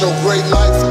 your great life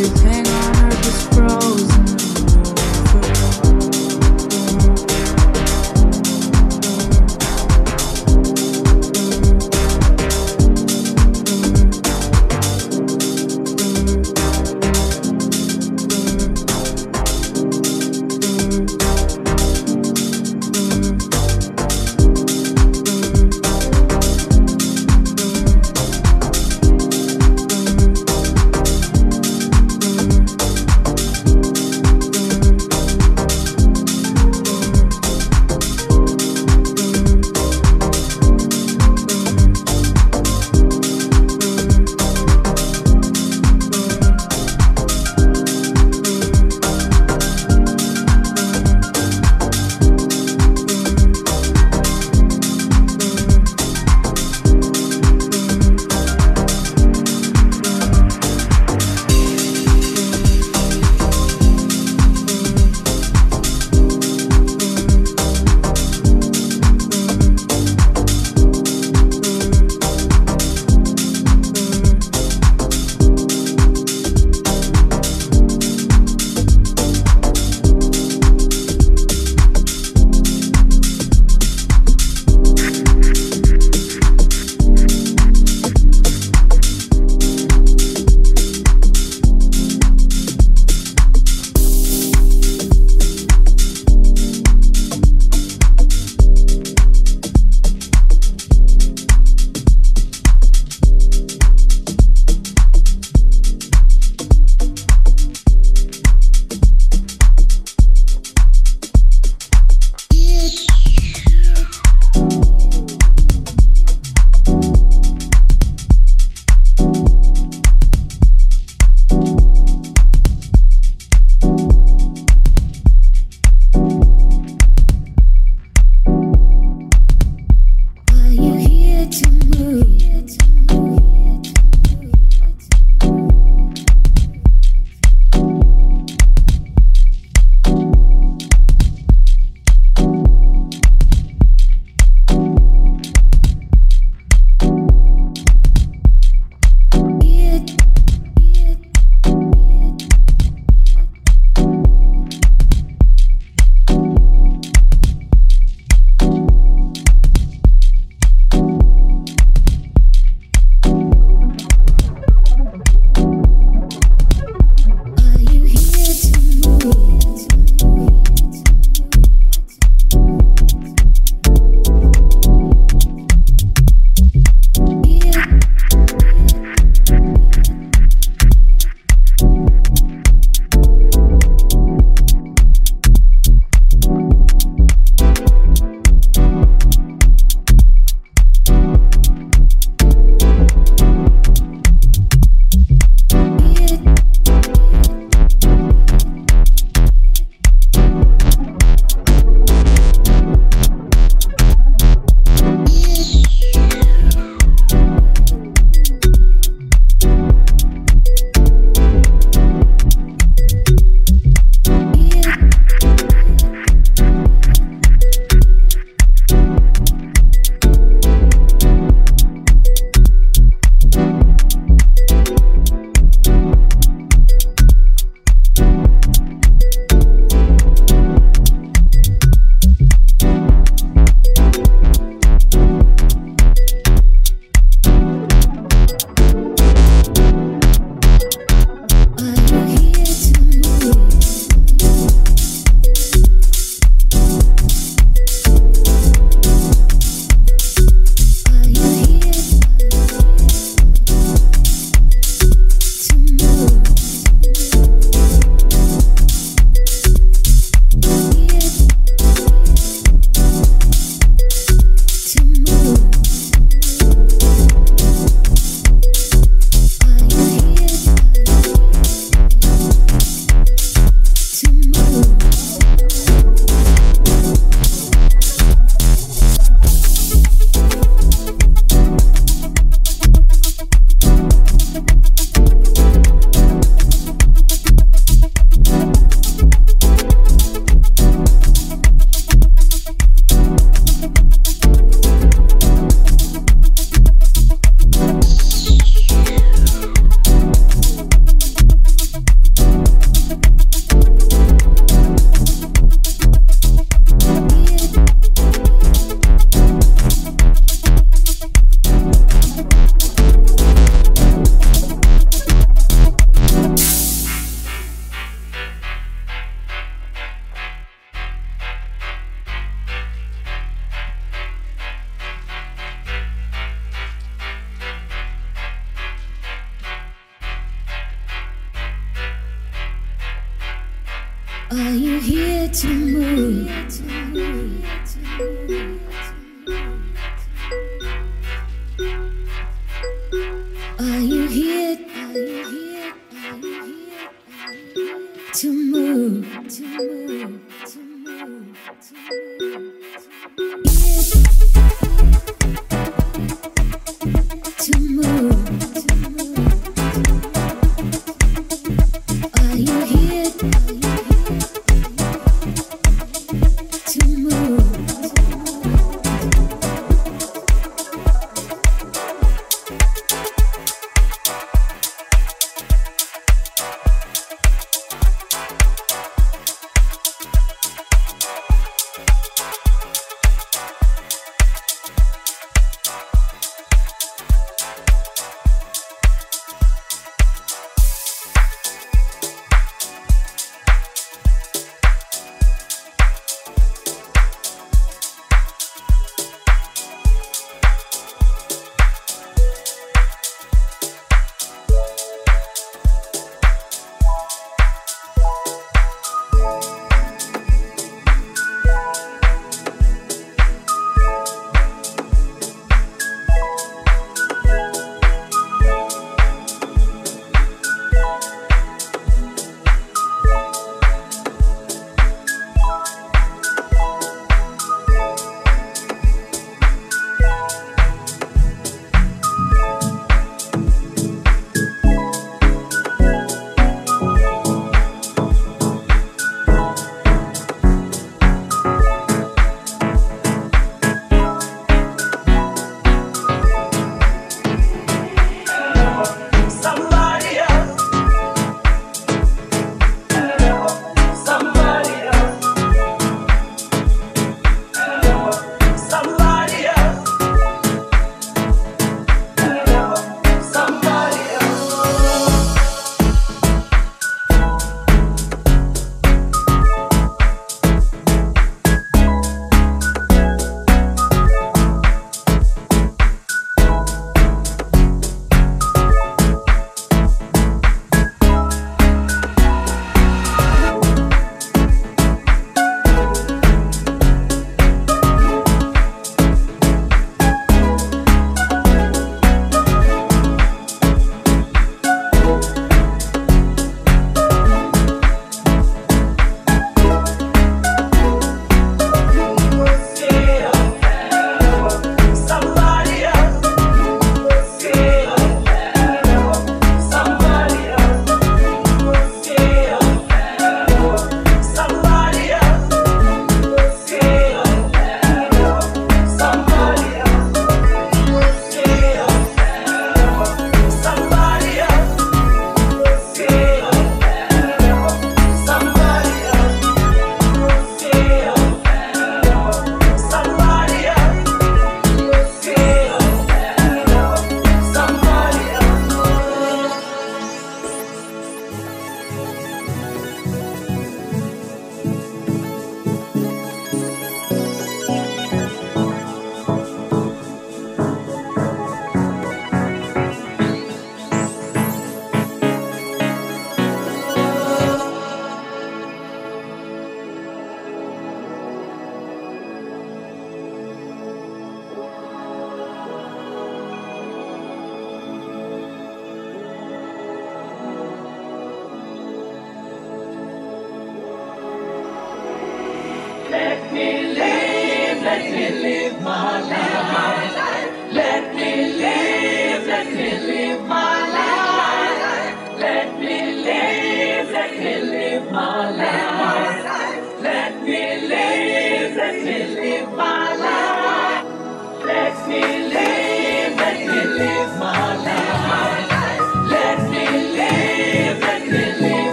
you can